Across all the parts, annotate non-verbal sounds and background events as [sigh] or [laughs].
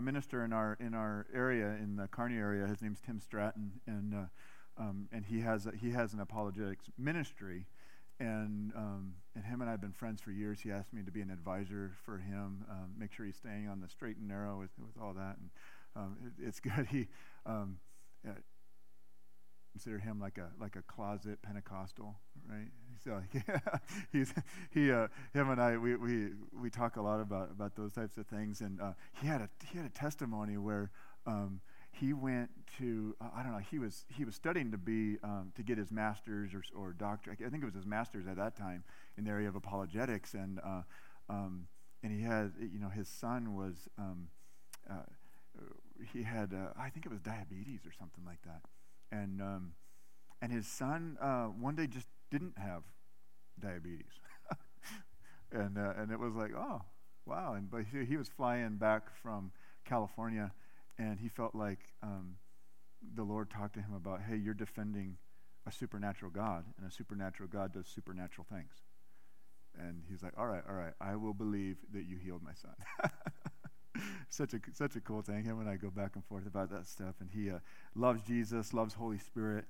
a minister in our in our area in the Kearney area. His name's Tim Stratton, and uh, um, and he has a, he has an apologetics ministry, and um, and him and I have been friends for years. He asked me to be an advisor for him, um, make sure he's staying on the straight and narrow with with all that, and um, it, it's [laughs] good. He um, uh, consider him like a like a closet Pentecostal, right? So [laughs] he's he uh, him and I we, we we talk a lot about about those types of things, and uh, he had a he had a testimony where. Um, he went to uh, I don't know he was he was studying to be um, to get his master's or, or doctorate I think it was his master's at that time in the area of apologetics. And uh, um, and he had you know his son was um, uh, he had uh, I think it was diabetes or something like that. And um, and his son uh, one day just didn't have diabetes, [laughs] and uh, and it was like oh wow, and but he, he, was flying back from California, and he felt like um, the Lord talked to him about hey you're defending a supernatural God, and a supernatural God does supernatural things. And he's like, all right, all right, I will believe that you healed my son. [laughs] such a such a cool thing. Him and I go back and forth about that stuff, and he uh, loves Jesus, loves Holy Spirit,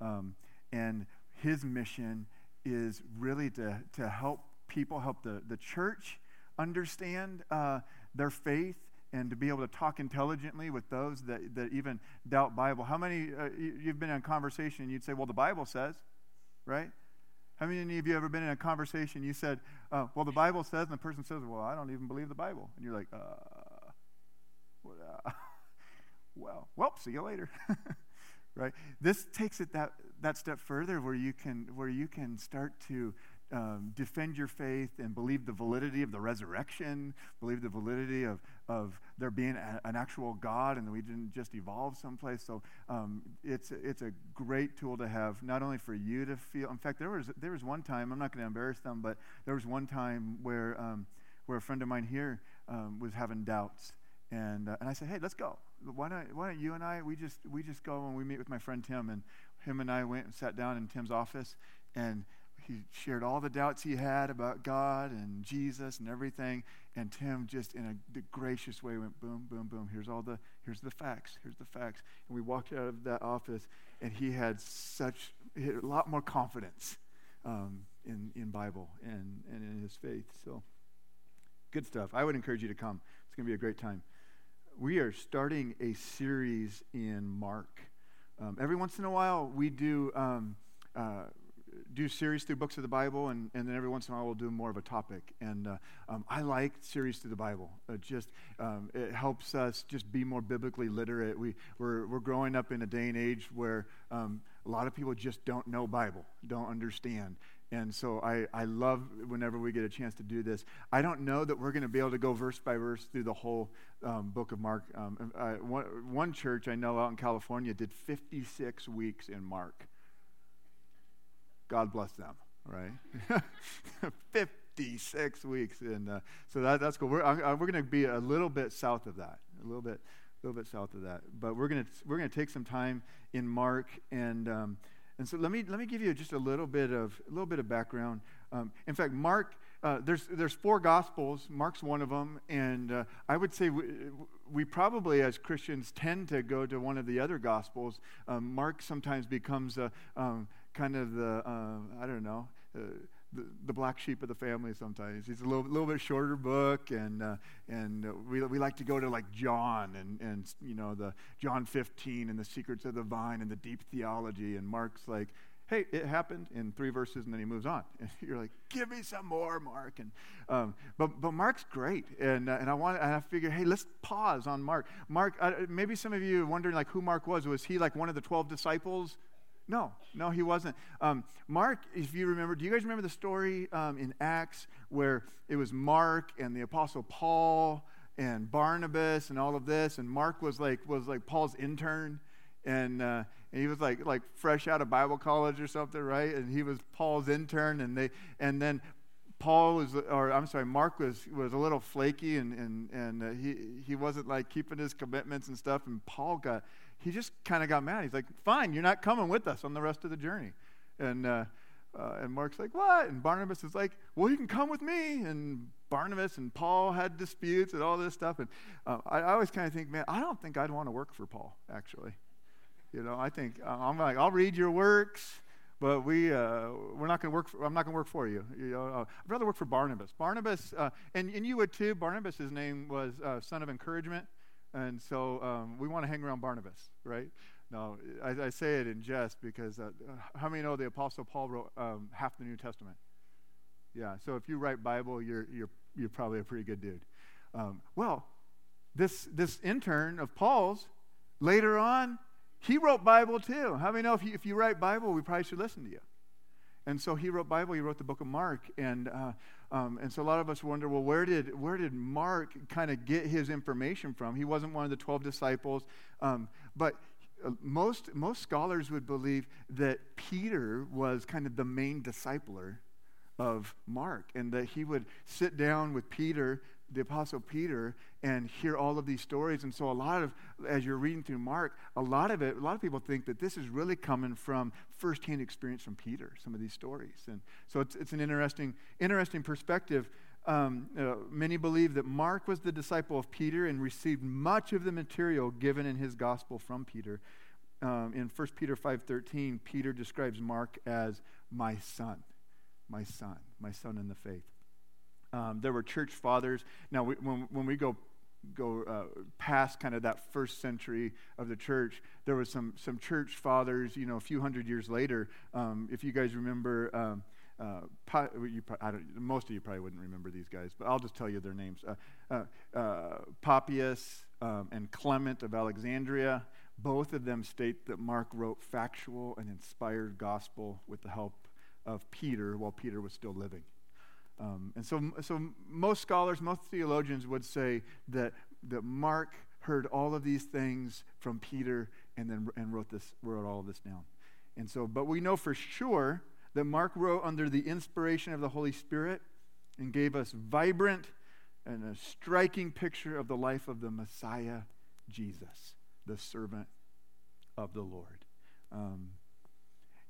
um, and his mission is really to to help people, help the the church understand uh, their faith. And to be able to talk intelligently with those that, that even doubt Bible. How many uh, you've been in a conversation and you'd say, "Well, the Bible says," right? How many of you ever been in a conversation? You said, uh, "Well, the Bible says," and the person says, "Well, I don't even believe the Bible," and you're like, uh, uh, well, [laughs] well, see you later. [laughs] right? This takes it that, that step further where you can, where you can start to um, defend your faith and believe the validity of the resurrection, believe the validity of, of there being a, an actual God and that we didn't just evolve someplace. So um, it's, it's a great tool to have, not only for you to feel. In fact, there was, there was one time, I'm not going to embarrass them, but there was one time where, um, where a friend of mine here um, was having doubts. And, uh, and I said, hey, let's go. Why don't, why don't you and I, we just, we just go and we meet with my friend Tim. And him and I went and sat down in Tim's office. And he shared all the doubts he had about God and Jesus and everything. And Tim just in a gracious way went boom, boom, boom. Here's all the, here's the facts. Here's the facts. And we walked out of that office and he had such, he had a lot more confidence um, in, in Bible and, and in his faith. So good stuff. I would encourage you to come. It's going to be a great time we are starting a series in Mark. Um, every once in a while, we do um, uh, do series through books of the Bible, and, and then every once in a while, we'll do more of a topic. And uh, um, I like series through the Bible. It just um, it helps us just be more biblically literate. We we're, we're growing up in a day and age where um, a lot of people just don't know Bible, don't understand. And so I, I love whenever we get a chance to do this. I don't know that we're going to be able to go verse by verse through the whole um, book of Mark. Um, I, one, one church I know out in California did 56 weeks in Mark. God bless them, right? [laughs] 56 weeks. And uh, so that, that's cool. We're, I, we're going to be a little bit south of that, a little bit, a little bit south of that. But we're going to, we're to take some time in Mark and. Um, and so let me, let me give you just a little bit of, a little bit of background. Um, in fact, Mark, uh, there's, there's four Gospels. Mark's one of them. And uh, I would say we, we, probably, as Christians, tend to go to one of the other Gospels. Um, Mark sometimes becomes a, um, kind of the, uh, I don't know, uh, the, black sheep of the family sometimes. He's a little, little bit shorter book, and, uh, and we, we like to go to like John and, and, you know, the John 15 and the secrets of the vine and the deep theology. And Mark's like, hey, it happened in three verses, and then he moves on. [laughs] And you're like, give me some more, Mark. And, um, but, but Mark's great. And, uh, and I want and I figure, hey, let's pause on Mark. Mark, uh, maybe some of you are wondering like who Mark was. Was he like one of the 12 disciples? No, no, he wasn't. Um, Mark, if you remember, do you guys remember the story um, in Acts where it was Mark and the Apostle Paul and Barnabas and all of this, and Mark was like was like Paul's intern, and, uh, and he was like like fresh out of Bible college or something, right? And he was Paul's intern, and they and then Paul was, or I'm sorry, Mark was, was a little flaky and, and, and uh, he, he wasn't like keeping his commitments and stuff. And Paul got, he just kind of got mad. He's like, fine, you're not coming with us on the rest of the journey. And uh, Uh, and Mark's like, what? And Barnabas is like, well, you can come with me. And Barnabas and Paul had disputes and all this stuff. And uh, I, I, always kind of think, man, I don't think I'd want to work for Paul, actually. You know, I think, uh, I'm like, I'll read your works, but we, uh, we're not going to work, for, I'm not going to work for you. you know, uh, I'd rather work for Barnabas. Barnabas, uh, and, and you would too, Barnabas, his name was son of encouragement. And so um, we want to hang around Barnabas, right? No, I, I, say it in jest because uh, how many know the Apostle Paul wrote um, half the New Testament? Yeah, so if you write Bible, you're, you're, you're probably a pretty good dude. Um, well, this, this intern of Paul's, later on, he wrote Bible too. How many know if you, if you write Bible, we probably should listen to you? And so he wrote Bible, he wrote the book of Mark. And, uh, um, and so a lot of us wonder, well, where did, where did Mark kind of get his information from? He wasn't one of the 12 disciples. Um, but uh, most, most scholars would believe that Peter was kind of the main discipler of Mark and that he would sit down with Peter, the Apostle Peter, and hear all of these stories. And so, a lot of, as you're reading through Mark, a lot of it, a lot of people think that this is really coming from firsthand experience from Peter, some of these stories. And so, it's, it's an interesting, interesting perspective um, uh, many believe that Mark was the disciple of Peter and received much of the material given in his gospel from Peter. Um, in 1 Peter 5.13, Peter describes Mark as my son, my son, my son in the faith. Um, there were church fathers. Now, we, when, when we go go uh, past kind of that first century of the church, there was some some church fathers. You know, a few hundred years later, um, if you guys remember um, uh, you, most of you probably wouldn't remember these guys, but I'll just tell you their names. Uh, uh, uh, Papias um, and Clement of Alexandria, both of them state that Mark wrote factual and inspired gospel with the help of Peter while Peter was still living. Um, and so, so most scholars, most theologians would say that, that Mark heard all of these things from Peter and then and wrote, this, wrote all of this down. And so, but we know for sure that Mark wrote under the inspiration of the Holy Spirit and gave us vibrant and a striking picture of the life of the Messiah, Jesus, the servant of the Lord. Um,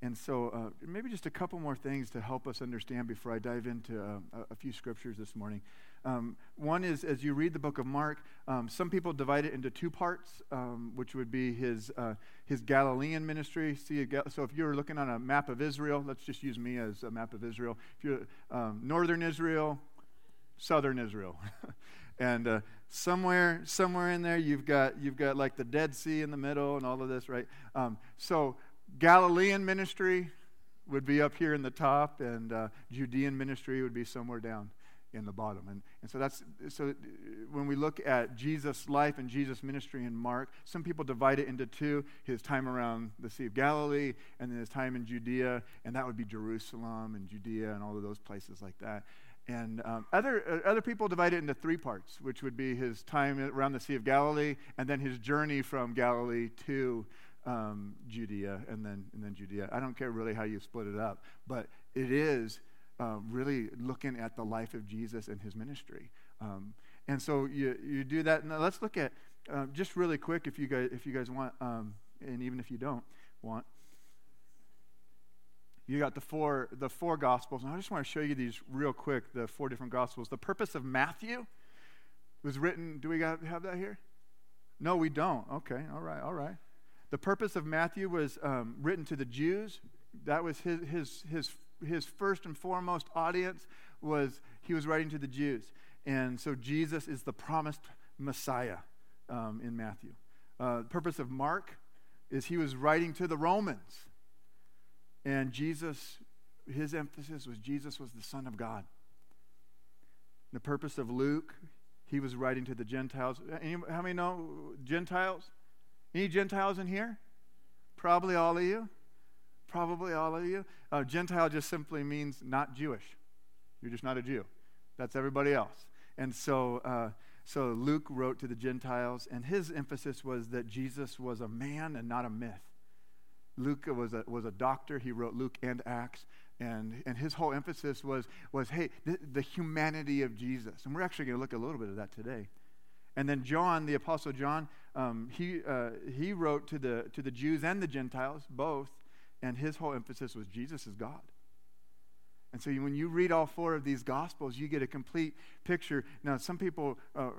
and so, uh, maybe just a couple more things to help us understand before I dive into uh, a few scriptures this morning. Um, one is as you read the book of Mark, um, some people divide it into two parts, um, which would be his, uh, his Galilean ministry. See, so if you're looking on a map of Israel, let's just use me as a map of Israel. If you're um, northern Israel, southern Israel. [laughs] and uh, somewhere somewhere in there you've got you've got like the dead sea in the middle and all of this right um, so Galilean ministry would be up here in the top, and uh, Judean ministry would be somewhere down in the bottom. And, and so that's so when we look at Jesus' life and Jesus' ministry in Mark, some people divide it into two his time around the Sea of Galilee and then his time in Judea, and that would be Jerusalem and Judea and all of those places like that. And um, other, uh, other people divide it into three parts, which would be his time around the Sea of Galilee and then his journey from Galilee to um, Judea and then, and then Judea. I don't care really how you split it up, but it is uh, really looking at the life of Jesus and his ministry. Um, and so you, you do that. Now let's look at uh, just really quick, if you guys, if you guys want, um, and even if you don't want. You got the four, the four gospels, and I just want to show you these real quick. The four different gospels. The purpose of Matthew was written. Do we got, have that here? No, we don't. Okay, all right, all right. The purpose of Matthew was um, written to the Jews. That was his, his, his, his first and foremost audience was he was writing to the Jews. And so Jesus is the promised Messiah um, in Matthew. Uh, the purpose of Mark is he was writing to the Romans. And Jesus, his emphasis was Jesus was the Son of God. The purpose of Luke, he was writing to the Gentiles. Any, how many know Gentiles? Any Gentiles in here? Probably all of you. Probably all of you. Uh, Gentile just simply means not Jewish. You're just not a Jew. That's everybody else. And so, uh, so Luke wrote to the Gentiles, and his emphasis was that Jesus was a man and not a myth. Luke was a, was a doctor. He wrote Luke and Acts. And, and his whole emphasis was, was hey, the, the humanity of Jesus. And we're actually going to look a little bit of that today. And then John, the Apostle John, um, he, uh, he wrote to the, to the Jews and the Gentiles, both, and his whole emphasis was Jesus is God. And so when you read all four of these gospels, you get a complete picture. Now, some people, uh,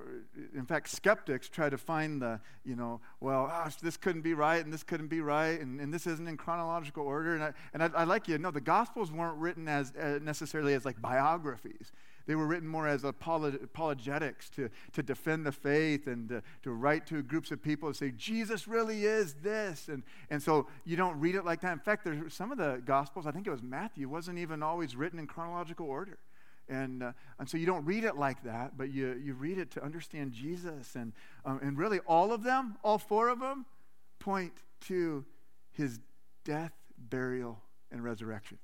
in fact, skeptics try to find the, you know, well, oh, this couldn't be right and this couldn't be right and, and this isn't in chronological order. And I, and I, I like you. No, the gospels weren't written as uh, necessarily as like biographies. They were written more as apologetics to, to defend the faith and to, to write to groups of people and say, Jesus really is this. And, and so you don't read it like that. In fact, there's some of the Gospels, I think it was Matthew, wasn't even always written in chronological order. And, uh, and so you don't read it like that, but you, you read it to understand Jesus. And, um, and really, all of them, all four of them, point to his death, burial, and resurrection.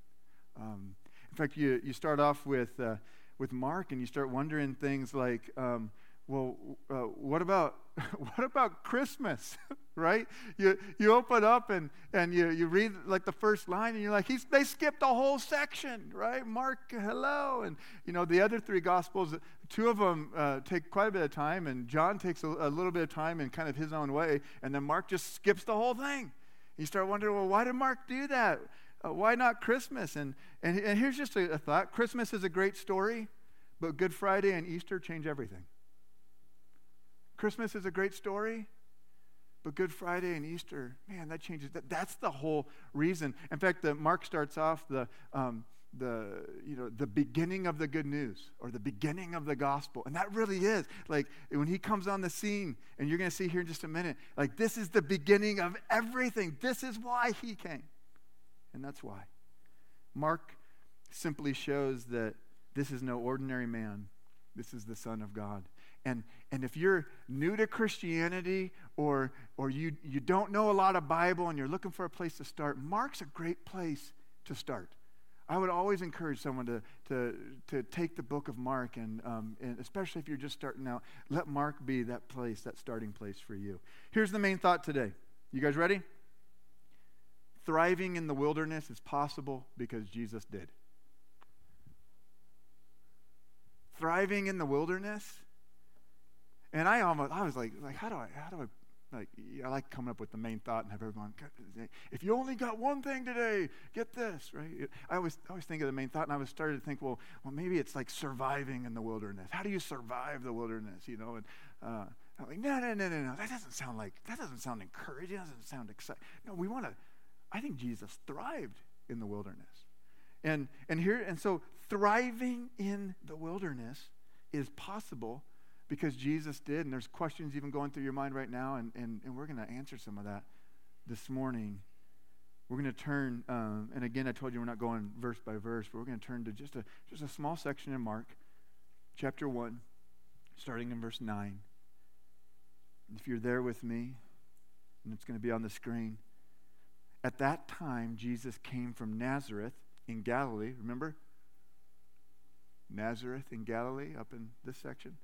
Um, in fact, you, you start off with uh, with Mark and you start wondering things like, um, well, uh, what about [laughs] what about Christmas, [laughs] right? You you open up and and you you read like the first line and you're like, He's, they skipped a whole section, right? Mark, hello, and you know the other three gospels, two of them uh, take quite a bit of time, and John takes a, a little bit of time in kind of his own way, and then Mark just skips the whole thing. You start wondering, well, why did Mark do that? Uh, why not Christmas? And, and, and here's just a, a thought Christmas is a great story, but Good Friday and Easter change everything. Christmas is a great story, but Good Friday and Easter, man, that changes. That, that's the whole reason. In fact, the, Mark starts off the, um, the, you know, the beginning of the good news or the beginning of the gospel. And that really is. Like when he comes on the scene, and you're going to see here in just a minute, like this is the beginning of everything. This is why he came. And that's why. Mark simply shows that this is no ordinary man, this is the Son of God. And, and if you're new to Christianity or, or you, you don't know a lot of Bible and you're looking for a place to start, Mark's a great place to start. I would always encourage someone to, to, to take the book of Mark, and, um, and especially if you're just starting out, let Mark be that place, that starting place for you. Here's the main thought today. You guys ready? Thriving in the wilderness is possible because Jesus did. Thriving in the wilderness, and I almost I was like like how do I how do I like I like coming up with the main thought and have everyone if you only got one thing today get this right? I always I always think of the main thought and I was starting to think well well maybe it's like surviving in the wilderness. How do you survive the wilderness you know? And uh, I'm like no no no no no that doesn't sound like that doesn't sound encouraging doesn't sound exciting no we want to I think Jesus thrived in the wilderness. And, and here, and so thriving in the wilderness is possible because Jesus did. And there's questions even going through your mind right now, and, and, and we're going to answer some of that this morning. We're going to turn, um, and again, I told you we're not going verse by verse, but we're going to turn to just a, just a small section in Mark, chapter 1, starting in verse 9. If you're there with me, and it's going to be on the screen. At that time, Jesus came from Nazareth in Galilee. Remember? Nazareth in Galilee, up in this section.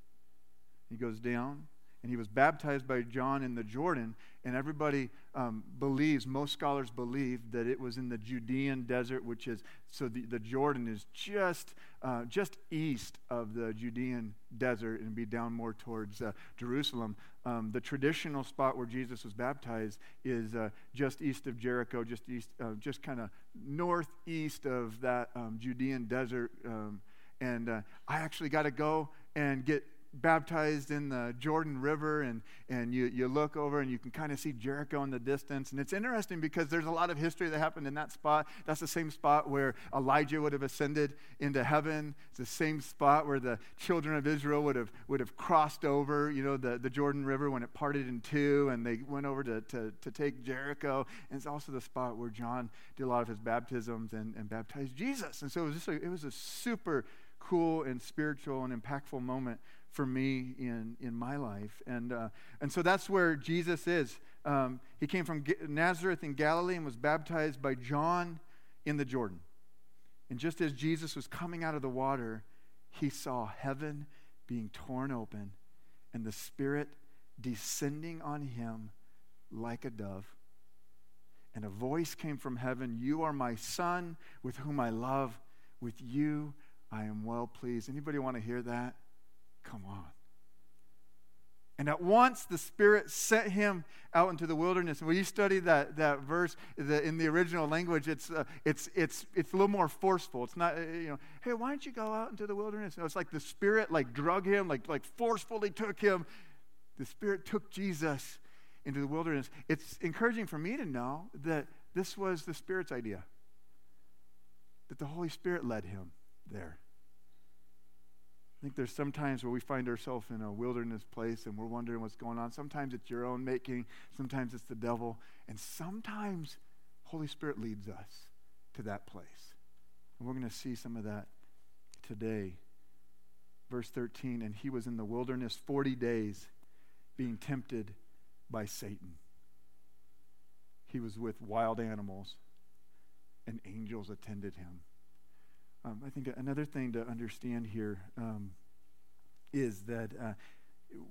He goes down and he was baptized by John in the Jordan. And everybody um, believes, most scholars believe, that it was in the Judean desert, which is, so the, the Jordan is just, uh, just east of the Judean desert and be down more towards uh, Jerusalem. Um, the traditional spot where Jesus was baptized is uh, just east of Jericho, just east, uh, just kind of northeast of that um, Judean desert. Um, and uh, I actually got to go and get baptized in the Jordan River, and, and you, you look over and you can kind of see Jericho in the distance. And it's interesting because there's a lot of history that happened in that spot. That's the same spot where Elijah would have ascended into heaven. It's the same spot where the children of Israel would have, would have crossed over, you know, the, the Jordan River when it parted in two, and they went over to, to, to take Jericho. And it's also the spot where John did a lot of his baptisms and, and baptized Jesus. And so it was, just a, it was a super cool and spiritual and impactful moment for me in, in my life. And, uh, and so that's where Jesus is. Um, he came from Nazareth in Galilee and was baptized by John in the Jordan. And just as Jesus was coming out of the water, he saw heaven being torn open and the Spirit descending on him like a dove. And a voice came from heaven You are my Son, with whom I love. With you I am well pleased. Anybody want to hear that? Come on. And at once the Spirit sent him out into the wilderness. When you study that, that verse the, in the original language, it's, uh, it's, it's, it's a little more forceful. It's not, uh, you know, hey, why don't you go out into the wilderness? It's like the Spirit like drug him, like, like forcefully took him. The Spirit took Jesus into the wilderness. It's encouraging for me to know that this was the Spirit's idea, that the Holy Spirit led him there. I think there's sometimes where we find ourselves in a wilderness place and we're wondering what's going on. Sometimes it's your own making, sometimes it's the devil, and sometimes Holy Spirit leads us to that place. And we're going to see some of that today. Verse 13, and he was in the wilderness 40 days being tempted by Satan. He was with wild animals, and angels attended him. Um, I think another thing to understand here um, is that uh,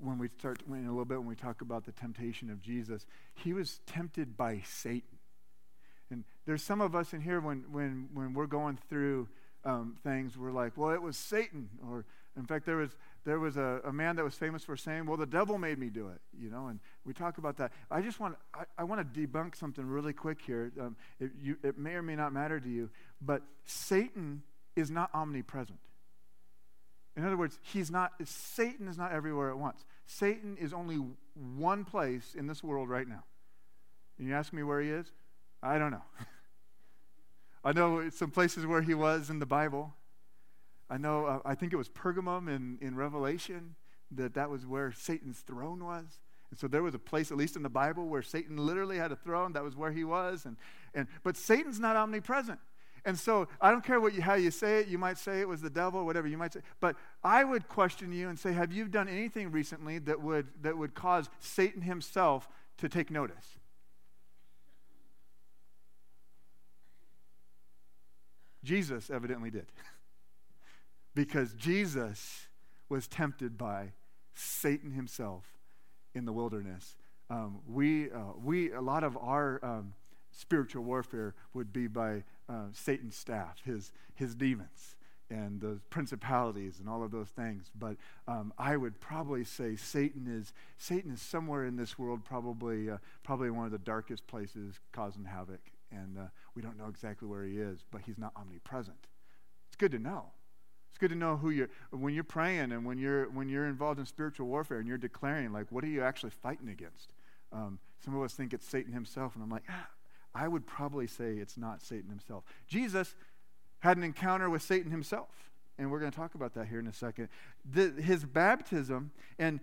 when we start in a little bit when we talk about the temptation of Jesus, he was tempted by Satan. And there's some of us in here when when when we're going through um, things, we're like, well, it was Satan. Or in fact, there was there was a, a, man that was famous for saying, well, the devil made me do it. You know, and we talk about that. I just want I, I want to debunk something really quick here. Um, it, you, it may or may not matter to you, but Satan is not omnipresent. In other words, he's not, Satan is not everywhere at once. Satan is only one place in this world right now. And you ask me where he is? I don't know. [laughs] I know some places where he was in the Bible. I know, uh, I think it was Pergamum in, in Revelation, that that was where Satan's throne was. And so there was a place, at least in the Bible, where Satan literally had a throne. That was where he was. And, and, but Satan's not omnipresent. And so I don't care what you, how you say it. You might say it was the devil, whatever you might say. But I would question you and say, have you done anything recently that would, that would cause Satan himself to take notice? Jesus evidently did. [laughs] because Jesus was tempted by Satan himself in the wilderness. Um, we, uh, we, a lot of our um, spiritual warfare would be by uh, Satan's staff, his, his demons, and the principalities and all of those things. But um, I would probably say Satan is, Satan is somewhere in this world, probably, uh, probably one of the darkest places causing havoc. And uh, we don't know exactly where he is, but he's not omnipresent. It's good to know. It's good to know who you're when you're praying and when you're when you're involved in spiritual warfare and you're declaring like what are you actually fighting against. Um, some of us think it's Satan himself, and I'm like, ah, I would probably say it's not Satan himself. Jesus had an encounter with Satan himself, and we're going to talk about that here in a second. The, his baptism, and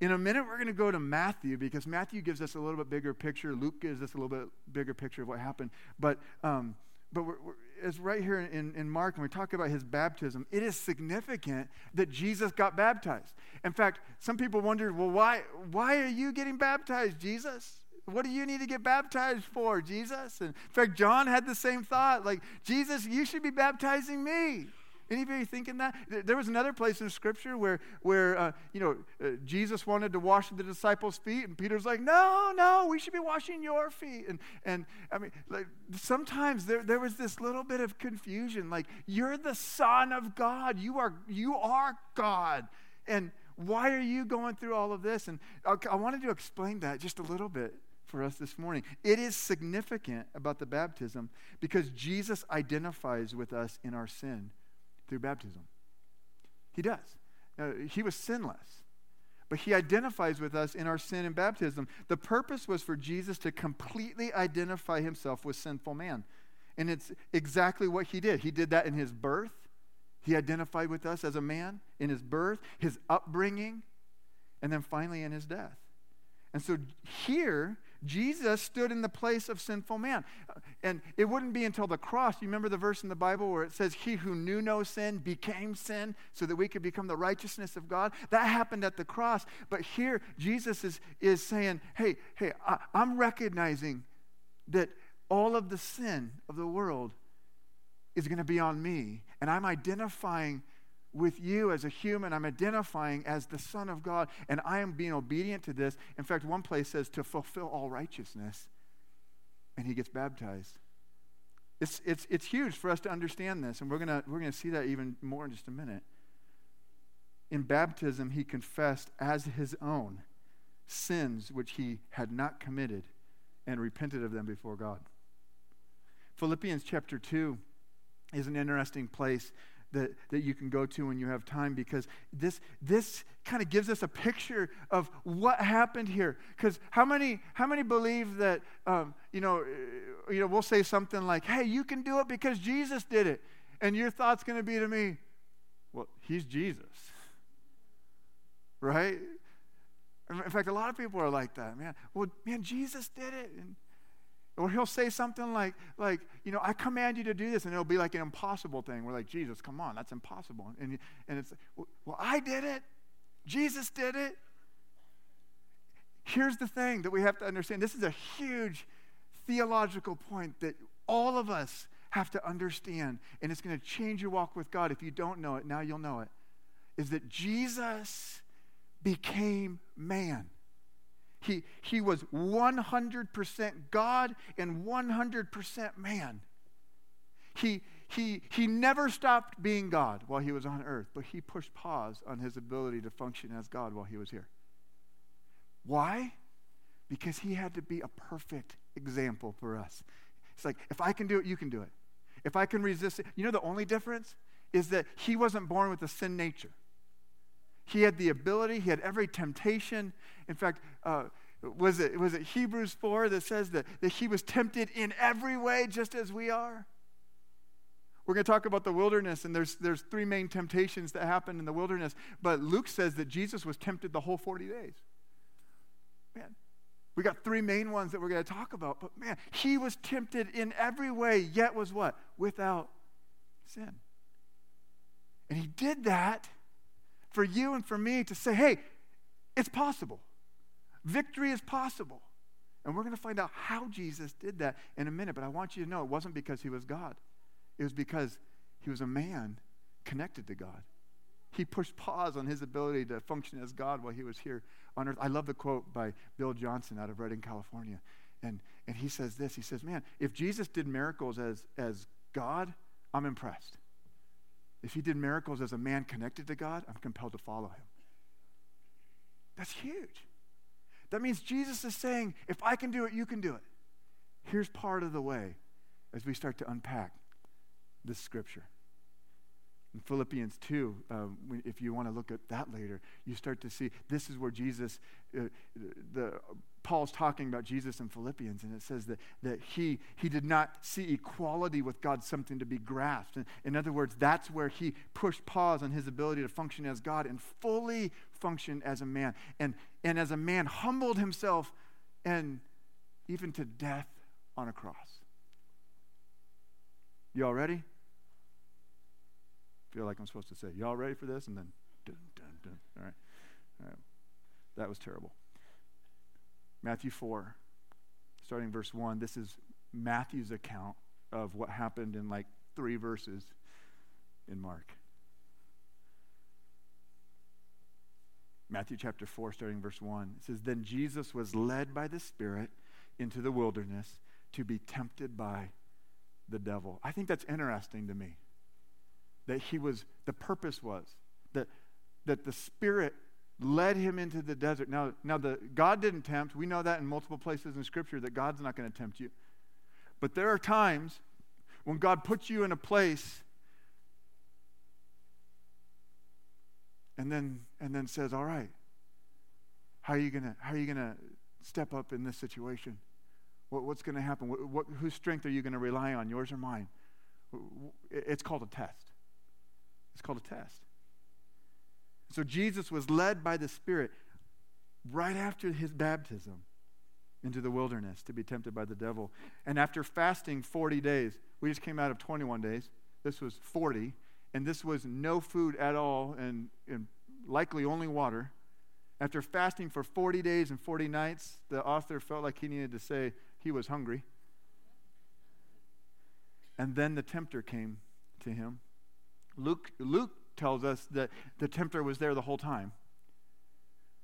in a minute we're going to go to Matthew because Matthew gives us a little bit bigger picture. Luke gives us a little bit bigger picture of what happened. But, um, but we're, we're, it's right here in, in Mark, when we talk about his baptism, it is significant that Jesus got baptized. In fact, some people wondered, well, why, why are you getting baptized, Jesus? What do you need to get baptized for, Jesus? And in fact, John had the same thought like, Jesus, you should be baptizing me. Anybody thinking that? There was another place in Scripture where, where uh, you know, uh, Jesus wanted to wash the disciples' feet, and Peter's like, no, no, we should be washing your feet. And, and I mean, like, sometimes there, there was this little bit of confusion, like, you're the Son of God. You are, you are God. And why are you going through all of this? And I, I wanted to explain that just a little bit for us this morning. It is significant about the baptism because Jesus identifies with us in our sin through baptism. He does. Uh, he was sinless, but he identifies with us in our sin in baptism. The purpose was for Jesus to completely identify himself with sinful man. And it's exactly what he did. He did that in his birth. He identified with us as a man in his birth, his upbringing, and then finally in his death. And so here, Jesus stood in the place of sinful man. And it wouldn't be until the cross, you remember the verse in the Bible where it says, He who knew no sin became sin so that we could become the righteousness of God? That happened at the cross. But here, Jesus is, is saying, Hey, hey, I, I'm recognizing that all of the sin of the world is going to be on me. And I'm identifying with you as a human. I'm identifying as the Son of God, and I am being obedient to this. In fact, one place says to fulfill all righteousness, and he gets baptized. It's, it's, it's huge for us to understand this, and we're going we're gonna see that even more in just a minute. in baptism, he confessed as his own sins which he had not committed and repented of them before God. Philippians chapter 2 is an interesting place that, that you can go to when you have time because this, this kind of gives us a picture of what happened here. Because how many, how many believe that, um, you, know, uh, you know, we'll say something like, hey, you can do it because Jesus did it. And your thought's going to be to me, well, he's Jesus. Right? In fact, a lot of people are like that, man. Well, man, Jesus did it. And, or he'll say something like, like, you know, I command you to do this, and it'll be like an impossible thing. We're like, Jesus, come on, that's impossible. And, and it's, well, I did it. Jesus did it. Here's the thing that we have to understand this is a huge theological point that all of us have to understand, and it's going to change your walk with God. If you don't know it, now you'll know it. Is that Jesus became man. He, he was 100% God and 100% man. He, he, he never stopped being God while he was on earth, but he pushed pause on his ability to function as God while he was here. Why? Because he had to be a perfect example for us. It's like, if I can do it, you can do it. If I can resist it, you know the only difference is that he wasn't born with a sin nature. He had the ability, he had every temptation. In fact, uh, was, it, was it Hebrews 4 that says that, that he was tempted in every way just as we are? We're going to talk about the wilderness, and there's, there's three main temptations that happen in the wilderness. But Luke says that Jesus was tempted the whole 40 days. Man, we got three main ones that we're going to talk about. But man, he was tempted in every way, yet was what? Without sin. And he did that for you and for me to say, hey, it's possible. Victory is possible. And we're going to find out how Jesus did that in a minute. But I want you to know it wasn't because he was God, it was because he was a man connected to God. He pushed pause on his ability to function as God while he was here on earth. I love the quote by Bill Johnson out of Redding, California. And, and he says this He says, Man, if Jesus did miracles as, as God, I'm impressed. If he did miracles as a man connected to God, I'm compelled to follow him. That's huge. That means Jesus is saying, if I can do it, you can do it. Here's part of the way as we start to unpack this scripture. In Philippians 2, uh, if you want to look at that later, you start to see this is where Jesus, uh, the, Paul's talking about Jesus in Philippians, and it says that, that he, he did not see equality with God something to be grasped. In, in other words, that's where he pushed pause on his ability to function as God and fully function as a man. And, and as a man, humbled himself and even to death on a cross. Y'all ready? Feel like I'm supposed to say, Y'all ready for this? And then, dun, dun, dun. All right. All right. That was terrible. Matthew 4, starting verse 1. This is Matthew's account of what happened in like three verses in Mark. Matthew chapter 4, starting verse 1. It says, Then Jesus was led by the Spirit into the wilderness to be tempted by the devil. I think that's interesting to me. That he was, the purpose was that, that the Spirit led him into the desert. Now, now the, God didn't tempt. We know that in multiple places in Scripture that God's not going to tempt you. But there are times when God puts you in a place and then and then says, "All right, how are you you gonna step up in this situation? What, what's going to happen? What, what, whose strength are you going to rely on, yours or mine?" It's called a test. It's called a test. So Jesus was led by the Spirit right after his baptism into the wilderness to be tempted by the devil. And after fasting 40 days, we just came out of 21 days. This was 40 and this was no food at all and, and likely only water. After fasting for 40 days and 40 nights, the author felt like he needed to say he was hungry. And then the tempter came to him. Luke, Luke tells us that the tempter was there the whole time.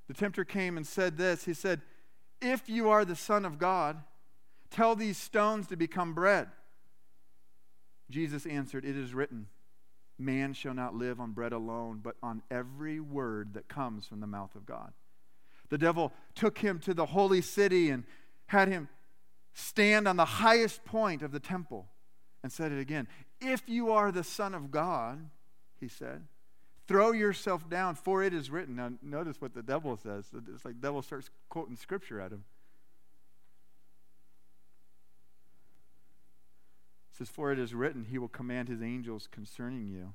The tempter came and said this He said, If you are the Son of God, tell these stones to become bread. Jesus answered, It is written. Man shall not live on bread alone, but on every word that comes from the mouth of God. The devil took him to the holy city and had him stand on the highest point of the temple and said it again. If you are the Son of God, he said, throw yourself down, for it is written. Now, notice what the devil says. It's like the devil starts quoting scripture at him. It says, For it is written, He will command His angels concerning you,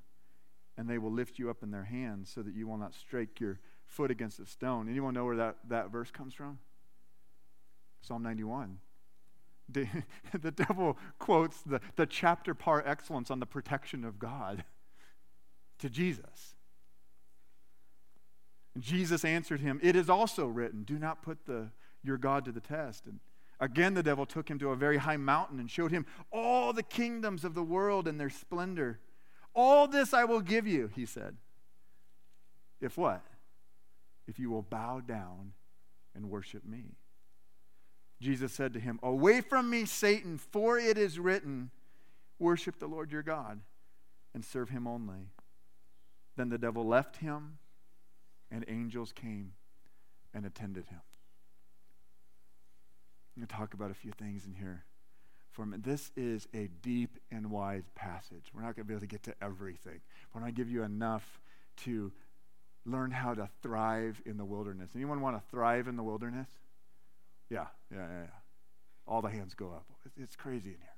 and they will lift you up in their hands so that you will not strike your foot against a stone. Anyone know where that, that verse comes from? Psalm 91. The, [laughs] the devil quotes the, the chapter par excellence on the protection of God to Jesus. And Jesus answered him, It is also written, Do not put the, your God to the test. And Again, the devil took him to a very high mountain and showed him all the kingdoms of the world and their splendor. All this I will give you, he said. If what? If you will bow down and worship me. Jesus said to him, Away from me, Satan, for it is written, Worship the Lord your God and serve him only. Then the devil left him, and angels came and attended him. I'm going to talk about a few things in here for a minute. This is a deep and wide passage. We're not going to be able to get to everything, but I give you enough to learn how to thrive in the wilderness. Anyone want to thrive in the wilderness? Yeah, yeah, yeah, yeah. All the hands go up. It's crazy in here.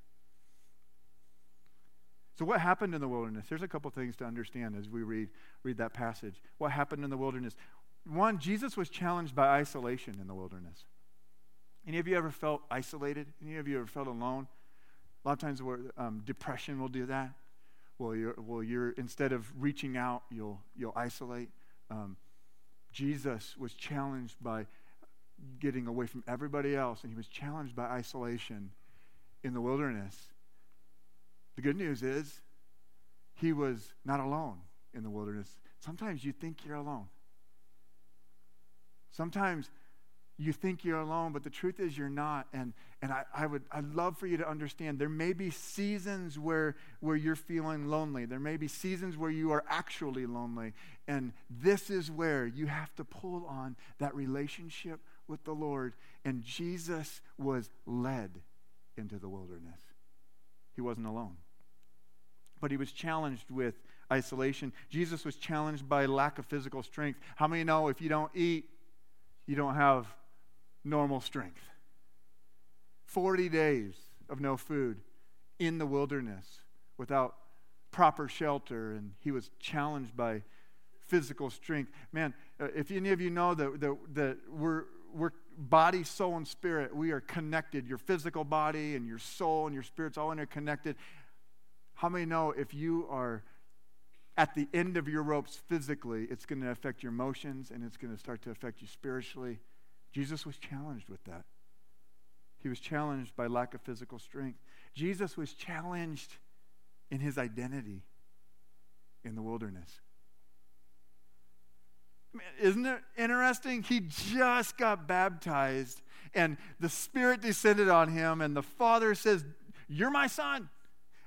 So, what happened in the wilderness? There's a couple things to understand as we read, read that passage. What happened in the wilderness? One, Jesus was challenged by isolation in the wilderness. Any of you ever felt isolated? Any of you ever felt alone? A lot of times, where um, depression will do that. Well, you're, well, you're instead of reaching out, you'll you'll isolate. Um, Jesus was challenged by getting away from everybody else, and he was challenged by isolation in the wilderness. The good news is, he was not alone in the wilderness. Sometimes you think you're alone. Sometimes you think you're alone, but the truth is you're not. And, and I, I would I'd love for you to understand there may be seasons where, where you're feeling lonely. There may be seasons where you are actually lonely. And this is where you have to pull on that relationship with the Lord. And Jesus was led into the wilderness. He wasn't alone. But he was challenged with isolation. Jesus was challenged by lack of physical strength. How many know if you don't eat, you don't have normal strength. 40 days of no food in the wilderness without proper shelter, and he was challenged by physical strength. Man, uh, if any of you know that, that, that we're, we're body, soul, and spirit, we are connected. Your physical body and your soul and your spirit's all interconnected. How many know if you are at the end of your ropes physically, it's going to affect your emotions and it's going to start to affect you spiritually? Jesus was challenged with that. He was challenged by lack of physical strength. Jesus was challenged in his identity in the wilderness. Isn't it interesting? He just got baptized, and the Spirit descended on him, and the Father says, You're my son,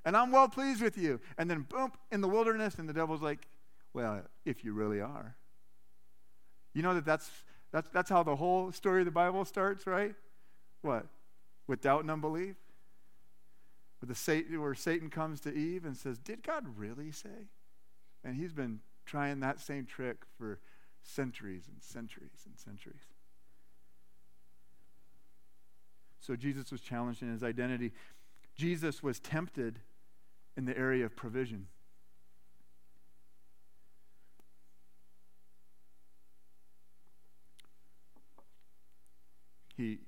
and I'm well pleased with you. And then, boom, in the wilderness, and the devil's like, Well, if you really are. You know that that's that's, that's how the whole story of the Bible starts, right? What? With doubt and unbelief? With the Satan, where Satan comes to Eve and says, Did God really say? And he's been trying that same trick for centuries and centuries and centuries. So Jesus was challenged in his identity. Jesus was tempted in the area of provision. he,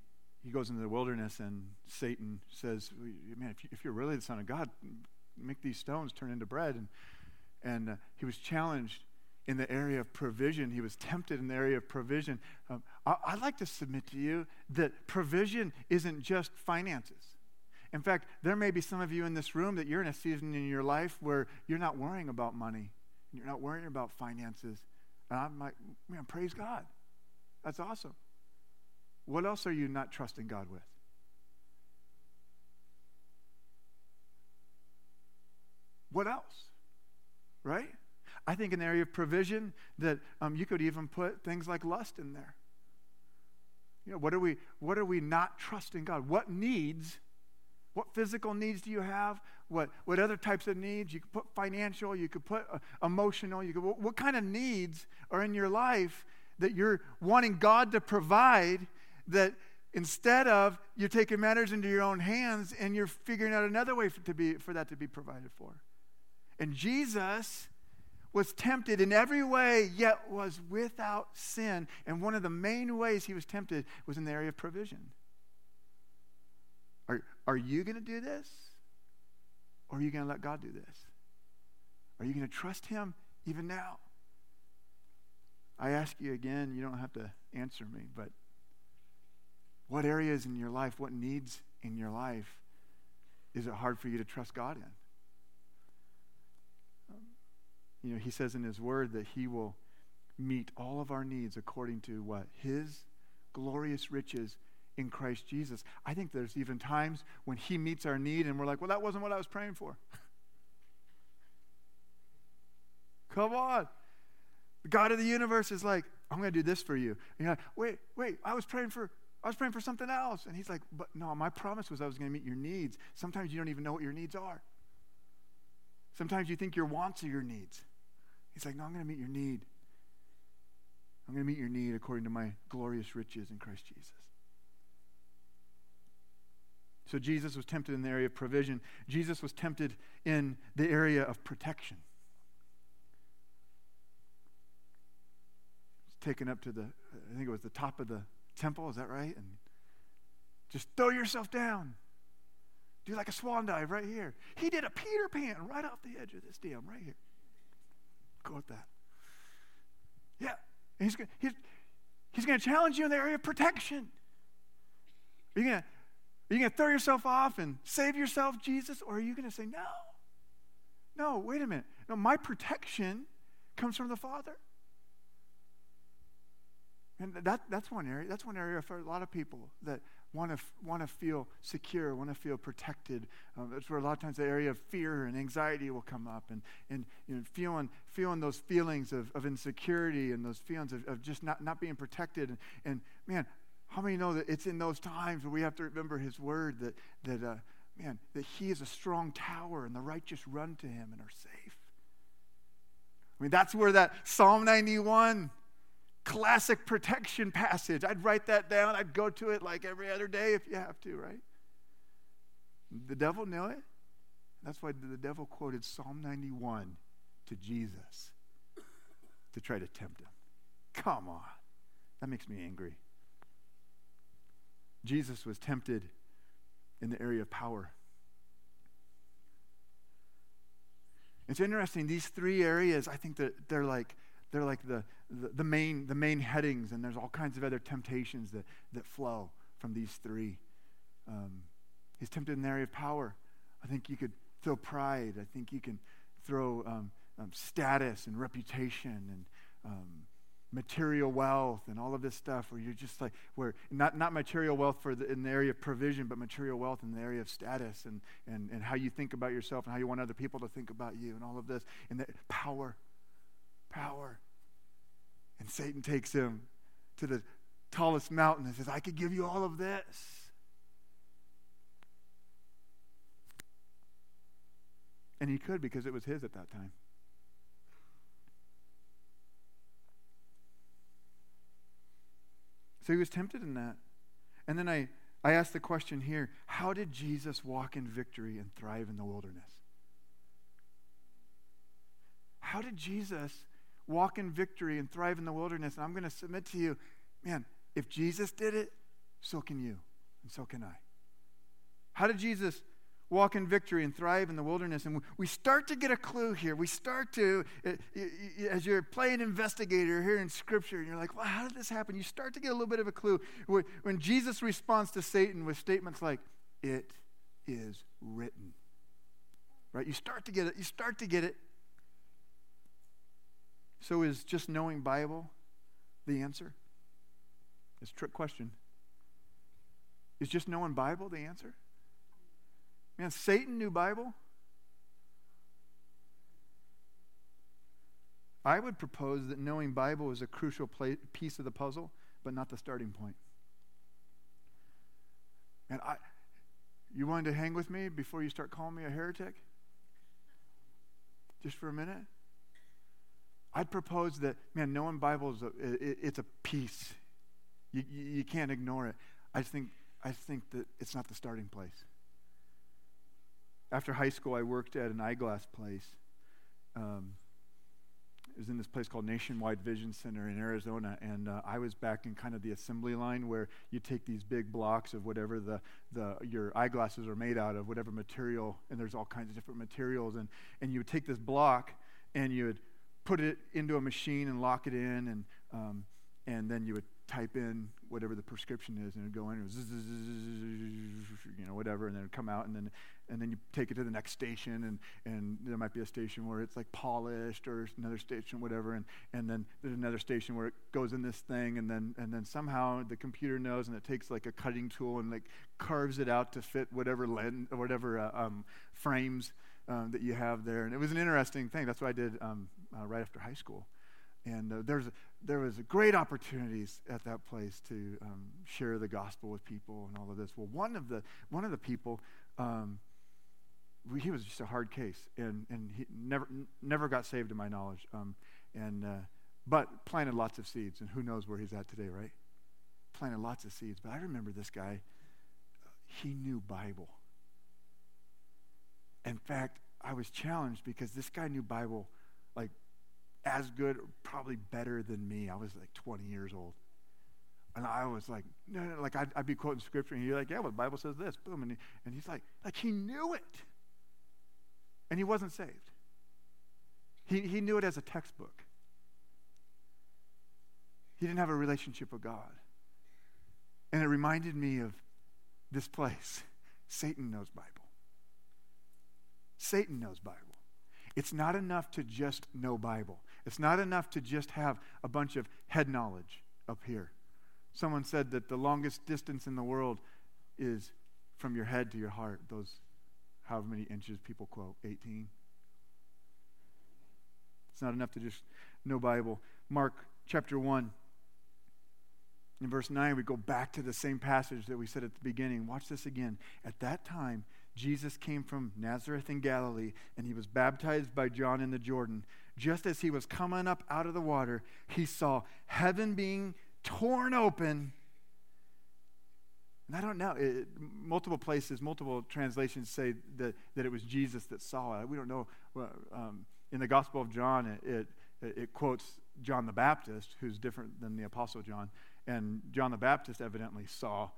he goes into the wilderness and Satan says, Man, if, you, if you're really the Son of God, make these stones turn into bread. And, and uh, he was challenged in the area of provision. He was tempted in the area of provision. Um, I, I'd like to submit to you that provision isn't just finances. In fact, there may be some of you in this room that you're in a season in your life where you're not worrying about money, you're not worrying about finances. And I'm like, man, praise God. That's awesome. What else are you not trusting God with? What else? I think in the area of provision that um, you could even put things like lust in there. You know, what are we what are we not trusting God? What needs, what physical needs do you have? What what other types of needs? You could put financial, you could put uh, emotional, you could what, what kind of needs are in your life that you're wanting God to provide that instead of you're taking matters into your own hands and you're figuring out another way for, to be, for that to be provided for. And Jesus was tempted in every way, yet was without sin. And one of the main ways he was tempted was in the area of provision. Are, are you going to do this? Or are you going to let God do this? Are you going to trust him even now? I ask you again, you don't have to answer me, but what areas in your life, what needs in your life is it hard for you to trust God in? You know, he says in his word that he will meet all of our needs according to what? His glorious riches in Christ Jesus. I think there's even times when he meets our need and we're like, well, that wasn't what I was praying for. [laughs] Come on. The God of the universe is like, I'm going to do this for you. And you're like, wait, wait, I was praying for I was praying for something else. And he's like, but no, my promise was I was going to meet your needs. Sometimes you don't even know what your needs are. Sometimes you think your wants are your needs. He's like, no, I'm going to meet your need. I'm going to meet your need according to my glorious riches in Christ Jesus. So Jesus was tempted in the area of provision. Jesus was tempted in the area of protection. taken up to the, I think it was the top of the temple, is that right? And just throw yourself down. Do like a swan dive right here. He did a Peter Pan right off the edge of this dam right here. Go with that. Yeah. And he's, he's, he's going to challenge you in the area of protection. Are you going to are you going to throw yourself off and save yourself, Jesus? Or are you going to say, no? No, wait a minute. No, my protection comes from the Father. And that, that's one area. That's one area for a lot of people that want to want to feel secure, want to feel protected. Um, that's where a lot of times the area of fear and anxiety will come up, and and you know, feeling feeling those feelings of, of insecurity and those feelings of, of just not, not being protected. And, and man, how many know that it's in those times we have to remember His word that that uh, man that He is a strong tower, and the righteous run to Him and are safe. I mean, that's where that Psalm 91 classic protection passage. I'd write that down. I'd go to it like every other day if you have to, right? The devil knew it. That's why the devil quoted Psalm 91 to Jesus to try to tempt him. Come on. That makes me angry. Jesus was tempted in the area of power. It's interesting, these three areas, I think that they're like they're like the, the, the, main, the main headings, and there's all kinds of other temptations that, that flow from these three. Um, he's tempted in the area of power. I think you could throw pride. I think you can throw um, um, status and reputation and um, material wealth and all of this stuff where you're just like where not, not material wealth for the, in the area of provision but material wealth in the area of status and, and, and how you think about yourself and how you want other people to think about you and all of this and the power power. And Satan takes him to the tallest mountain and says, I could give you all of this. And he could because it was his at that time. So he was tempted in that. And then I, I asked the question here how did Jesus walk in victory and thrive in the wilderness? How did Jesus walk in victory and thrive in the wilderness. And I'm going to submit to you, man, if Jesus did it, so can you, and so can I. How did Jesus walk in victory and thrive in the wilderness? And we start to get a clue here. We start to, uh, as you're playing investigator here in Scripture, and you're like, well, how did this happen? You start to get a little bit of a clue. When Jesus responds to Satan with statements like, it is written. Right? You start to get it. You start to get it. So is just knowing Bible the answer? It's a trick question. Is just knowing Bible the answer? Man, Satan knew Bible. I would propose that knowing Bible is a crucial piece of the puzzle, but not the starting point. And I, you willing to hang with me before you start calling me a heretic? Just for a minute? I'd propose that, man, knowing Bible is a, it, it's a piece. You, you, you can't ignore it. I think, I think that it's not the starting place. After high school, I worked at an eyeglass place. Um, it was in this place called Nationwide Vision Center in Arizona, and uh, I was back in kind of the assembly line where you take these big blocks of whatever the, the your eyeglasses are made out of, whatever material, and there's all kinds of different materials, and, and you would take this block and you would put it into a machine and lock it in, and, um, and then you would type in whatever the prescription is, and it'd go in, and [laughs] you know, whatever, and then it'd come out, and then and then you take it to the next station, and and there might be a station where it's like polished, or another station, whatever, and and then there's another station where it goes in this thing, and then and then somehow the computer knows, and it takes like a cutting tool and like carves it out to fit whatever lens, or whatever uh, um, frames um, that you have there, and it was an interesting thing. That's what I did um, uh, right after high school and uh, there's there was great opportunities at that place to um, share the gospel with people and all of this. Well, one of the one of the people, um, he was just a hard case, and and he never never got saved to my knowledge, um, and uh, but planted lots of seeds, and who knows where he's at today, right? Planted lots of seeds, but I remember this guy. He knew Bible. In fact, I was challenged because this guy knew Bible like as good, probably better than me. I was like 20 years old. And I was like, no, no, like I'd, I'd be quoting scripture, and he's like, yeah, well, the Bible says this, boom. And, he, and he's like, like he knew it. And he wasn't saved. He, he knew it as a textbook. He didn't have a relationship with God. And it reminded me of this place. [laughs] Satan knows Bible. Satan knows Bible. It's not enough to just know Bible. It's not enough to just have a bunch of head knowledge up here. Someone said that the longest distance in the world is from your head to your heart, those however many inches people quote, 18. It's not enough to just know Bible. Mark chapter 1. In verse 9, we go back to the same passage that we said at the beginning. Watch this again. At that time, Jesus came from Nazareth in Galilee, and he was baptized by John in the Jordan just as he was coming up out of the water, he saw heaven being torn open. And I don't know, it, multiple places, multiple translations say that, that it was Jesus that saw it. We don't know. Um, in the Gospel of John, it, it, it quotes John the Baptist, who's different than the Apostle John. And John the Baptist evidently saw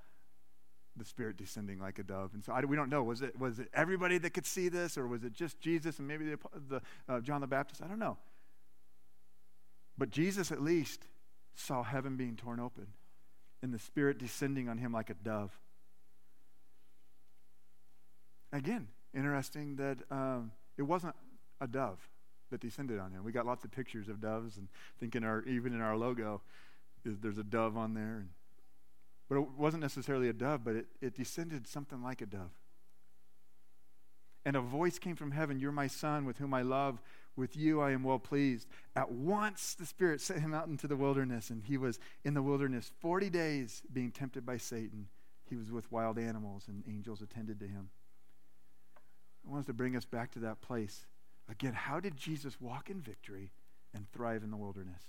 the Spirit descending like a dove. And so I, we don't know. Was it, was it everybody that could see this, or was it just Jesus and maybe the, the uh, John the Baptist? I don't know. But Jesus at least saw heaven being torn open and the Spirit descending on him like a dove. Again, interesting that um, it wasn't a dove that descended on him. We got lots of pictures of doves, and thinking our even in our logo, there's a dove on there. And but it wasn't necessarily a dove, but it, it descended something like a dove. And a voice came from heaven You're my son, with whom I love. With you I am well pleased. At once the Spirit sent him out into the wilderness, and he was in the wilderness 40 days being tempted by Satan. He was with wild animals, and angels attended to him. I want to bring us back to that place. Again, how did Jesus walk in victory and thrive in the wilderness?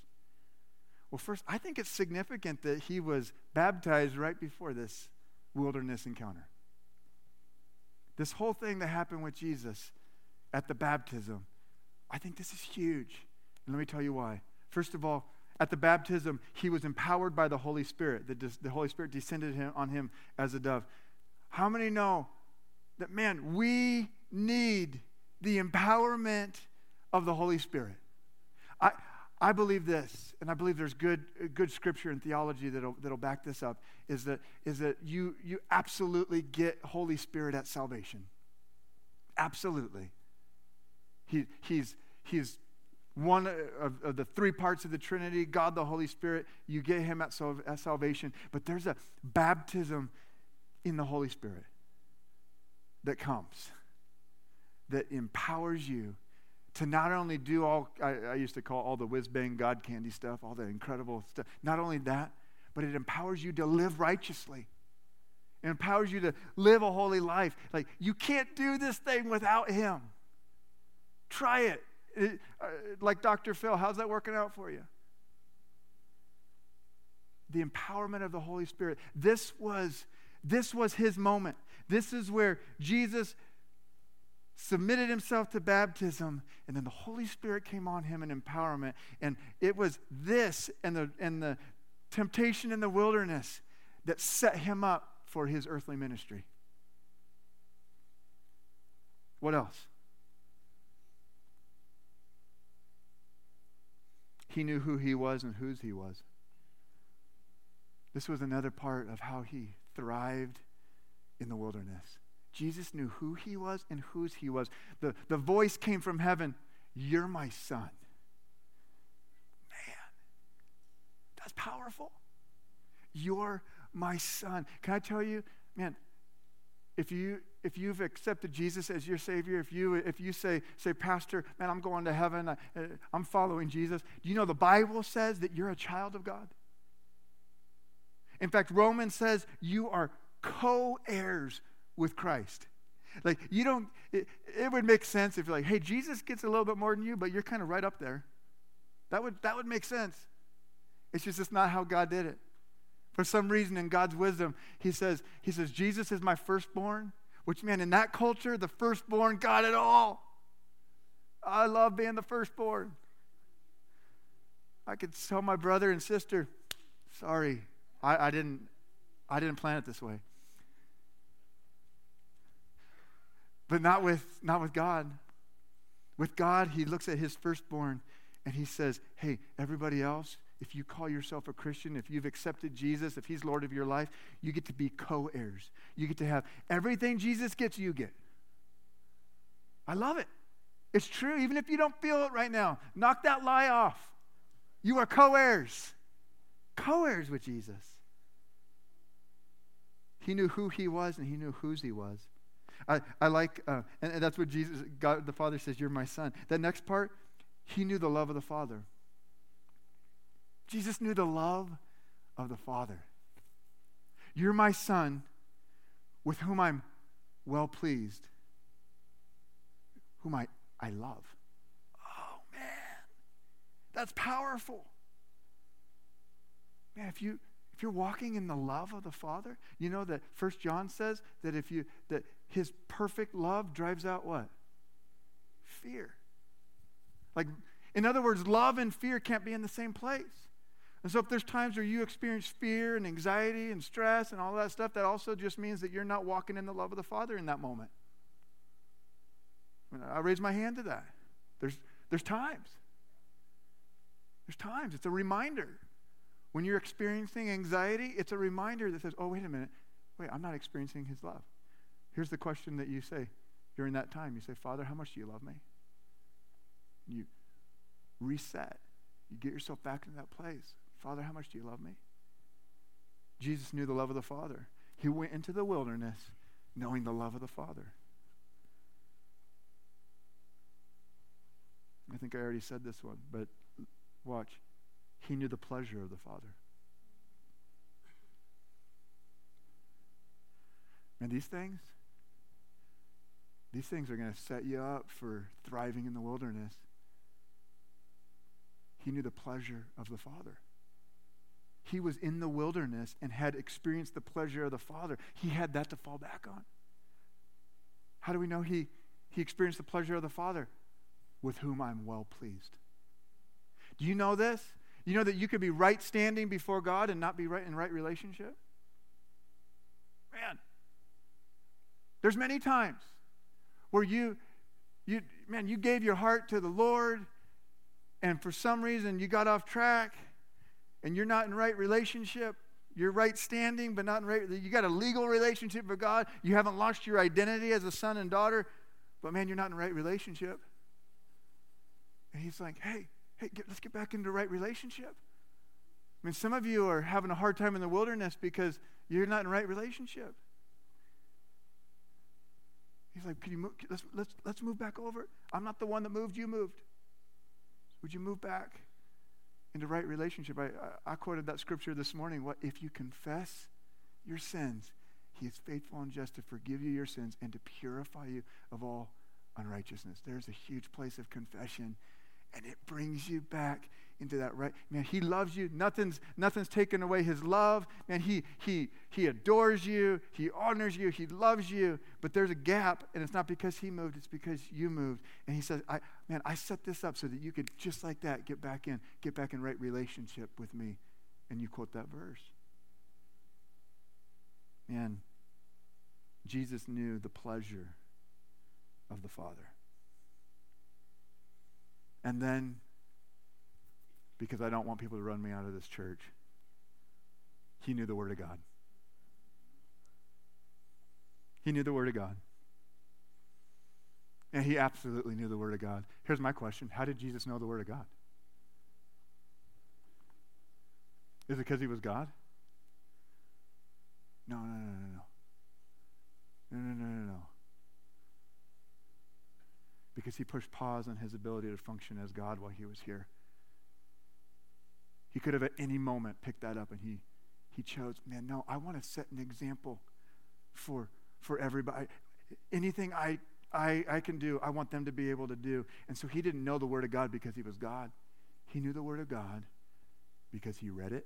Well, first, I think it's significant that he was baptized right before this wilderness encounter. This whole thing that happened with Jesus at the baptism, I think this is huge. And let me tell you why. First of all, at the baptism, he was empowered by the Holy Spirit. The, the Holy Spirit descended on him as a dove. How many know that, man, we need the empowerment of the Holy Spirit? I, I believe this, and I believe there's good, good scripture and theology that'll, that'll back this up, is that, is that you, you absolutely get Holy Spirit at salvation. Absolutely. He, he's, he's one of, of, the three parts of the Trinity God, the Holy Spirit. You get him at, at salvation. But there's a baptism in the Holy Spirit that comes, that empowers you to not only do all, I, I used to call all the whiz bang God candy stuff, all the incredible stuff, not only that, but it empowers you to live righteously. It empowers you to live a holy life. Like, you can't do this thing without Him. Try it. it uh, like Dr. Phil, how's that working out for you? The empowerment of the Holy Spirit. This was, this was His moment. This is where Jesus submitted himself to baptism, and then the Holy Spirit came on him in empowerment. And it was this and the, and the temptation in the wilderness that set him up for his earthly ministry. What else? He knew who he was and whose he was. This was another part of how he thrived in the wilderness. Jesus knew who he was and whose he was. The, the voice came from heaven You're my son. Man, that's powerful. You're my son. Can I tell you, man, if you if you've accepted Jesus as your Savior, if you if you say say Pastor, man, I'm going to heaven, I, eh, I'm following Jesus. Do you know the Bible says that you're a child of God? In fact, Romans says you are co-heirs with Christ. Like, you don't, it, it would make sense if you're like, hey, Jesus gets a little bit more than you, but you're kind of right up there. That would, that would make sense. It's just it's not how God did it. For some reason, in God's wisdom, He says, He says, Jesus is my firstborn, which, man, in that culture, the firstborn got it all. I love being the firstborn. I could tell my brother and sister, sorry, I, I didn't I didn't plan it this way. But not with, not with God. With God, he looks at his firstborn and he says, Hey, everybody else, if you call yourself a Christian, if you've accepted Jesus, if he's Lord of your life, you get to be co heirs. You get to have everything Jesus gets, you get. I love it. It's true, even if you don't feel it right now. Knock that lie off. You are co heirs, co heirs with Jesus. He knew who he was and he knew whose he was. I, I like, uh, and, and that's what Jesus, God the Father says, You're my son. That next part, he knew the love of the Father. Jesus knew the love of the Father. You're my son with whom I'm well pleased, whom I, I love. Oh, man. That's powerful. Man, if you if you're walking in the love of the Father, you know that First John says that if you that his perfect love drives out what? Fear. Like, in other words, love and fear can't be in the same place. And so, if there's times where you experience fear and anxiety and stress and all that stuff, that also just means that you're not walking in the love of the Father in that moment. I raise my hand to that. There's, there's times. There's times. It's a reminder. When you're experiencing anxiety, it's a reminder that says, oh, wait a minute. Wait, I'm not experiencing his love. Here's the question that you say during that time. You say, Father, how much do you love me? You reset. You get yourself back into that place. Father, how much do you love me? Jesus knew the love of the Father. He went into the wilderness knowing the love of the Father. I think I already said this one, but watch. He knew the pleasure of the Father. And these things, these things are going to set you up for thriving in the wilderness. He knew the pleasure of the Father. He was in the wilderness and had experienced the pleasure of the Father. He had that to fall back on. How do we know he, he experienced the pleasure of the Father? With whom I'm well pleased. Do you know this? You know that you could be right standing before God and not be right in right relationship? Man, there's many times where you, you, man, you gave your heart to the Lord, and for some reason you got off track, and you're not in right relationship. You're right standing, but not in right. You got a legal relationship with God. You haven't lost your identity as a son and daughter, but man, you're not in right relationship. And He's like, hey, hey, get, let's get back into right relationship. I mean, some of you are having a hard time in the wilderness because you're not in right relationship. He's like, Can you move? Let's, let's, let's move back over. I'm not the one that moved, you moved. Would you move back into right relationship? I, I, I quoted that scripture this morning. What if you confess your sins? He is faithful and just to forgive you your sins and to purify you of all unrighteousness. There's a huge place of confession, and it brings you back into that right. Man, he loves you. Nothing's nothing's taken away his love. Man, he he he adores you. He honors you. He loves you. But there's a gap, and it's not because he moved, it's because you moved. And he says, I man, I set this up so that you could just like that get back in, get back in right relationship with me. And you quote that verse. Man, Jesus knew the pleasure of the Father. And then because I don't want people to run me out of this church. He knew the Word of God. He knew the Word of God. And he absolutely knew the Word of God. Here's my question How did Jesus know the Word of God? Is it because he was God? No, no, no, no, no. No, no, no, no, no. Because he pushed pause on his ability to function as God while he was here. He could have at any moment picked that up and he, he chose, man, no, I want to set an example for, for everybody. Anything I, I, I can do, I want them to be able to do. And so he didn't know the Word of God because he was God. He knew the Word of God because he read it.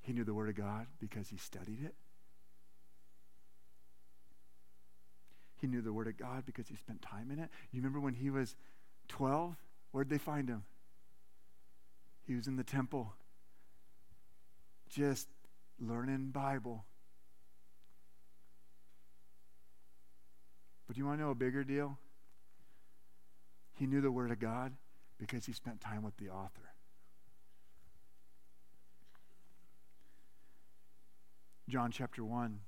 He knew the Word of God because he studied it. He knew the Word of God because he spent time in it. You remember when he was 12? Where'd they find him? He was in the temple just learning Bible. But do you want to know a bigger deal? He knew the Word of God because he spent time with the author. John chapter 1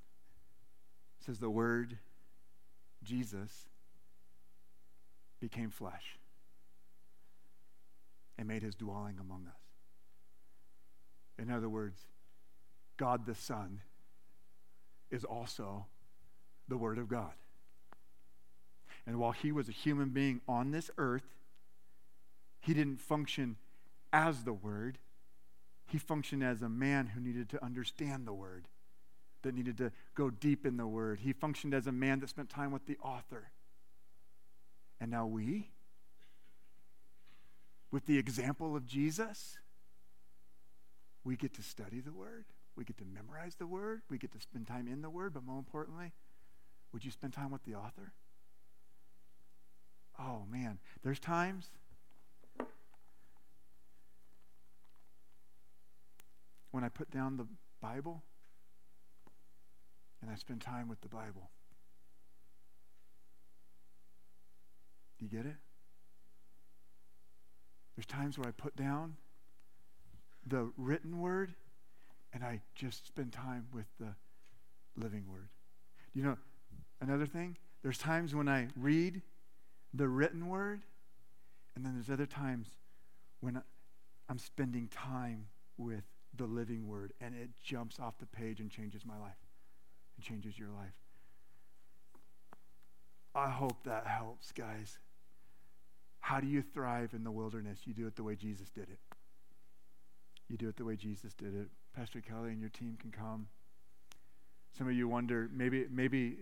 says, The Word, Jesus, became flesh and made his dwelling among us. In other words, God the Son is also the Word of God. And while he was a human being on this earth, he didn't function as the Word. He functioned as a man who needed to understand the Word, that needed to go deep in the Word. He functioned as a man that spent time with the author. And now we, with the example of Jesus, we get to study the Word. We get to memorize the Word. We get to spend time in the Word. But more importantly, would you spend time with the author? Oh, man. There's times when I put down the Bible and I spend time with the Bible. Do you get it? There's times where I put down the written word and I just spend time with the living word. You know, another thing, there's times when I read the written word, and then there's other times when I'm spending time with the living word, and it jumps off the page and changes my life and changes your life. I hope that helps, guys. How do you thrive in the wilderness? You do it the way Jesus did it. You do it the way Jesus did it. Pastor Kelly and your team can come. Some of you wonder maybe maybe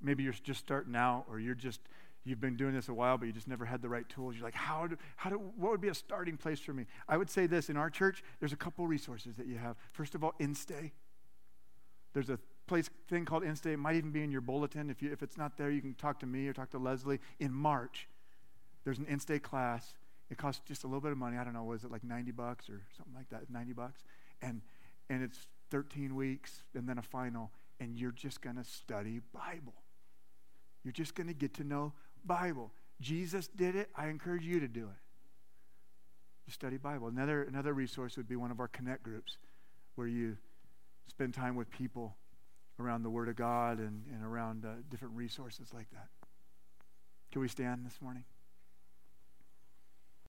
maybe you're just starting out or you're just you've been doing this a while but you just never had the right tools. You're like, how do, how do what would be a starting place for me? I would say this in our church, there's a couple resources that you have. First of all, InStay. There's a place thing called InStay. It might even be in your bulletin. If you if it's not there, you can talk to me or talk to Leslie in March there's an in-state class. It costs just a little bit of money. I don't know, was it like 90 bucks or something like that? 90 bucks. And and it's 13 weeks and then a final and you're just going to study Bible. You're just going to get to know Bible. Jesus did it. I encourage you to do it. You study Bible. Another another resource would be one of our connect groups where you spend time with people around the Word of God and, and around uh, different resources like that. Can we stand this morning?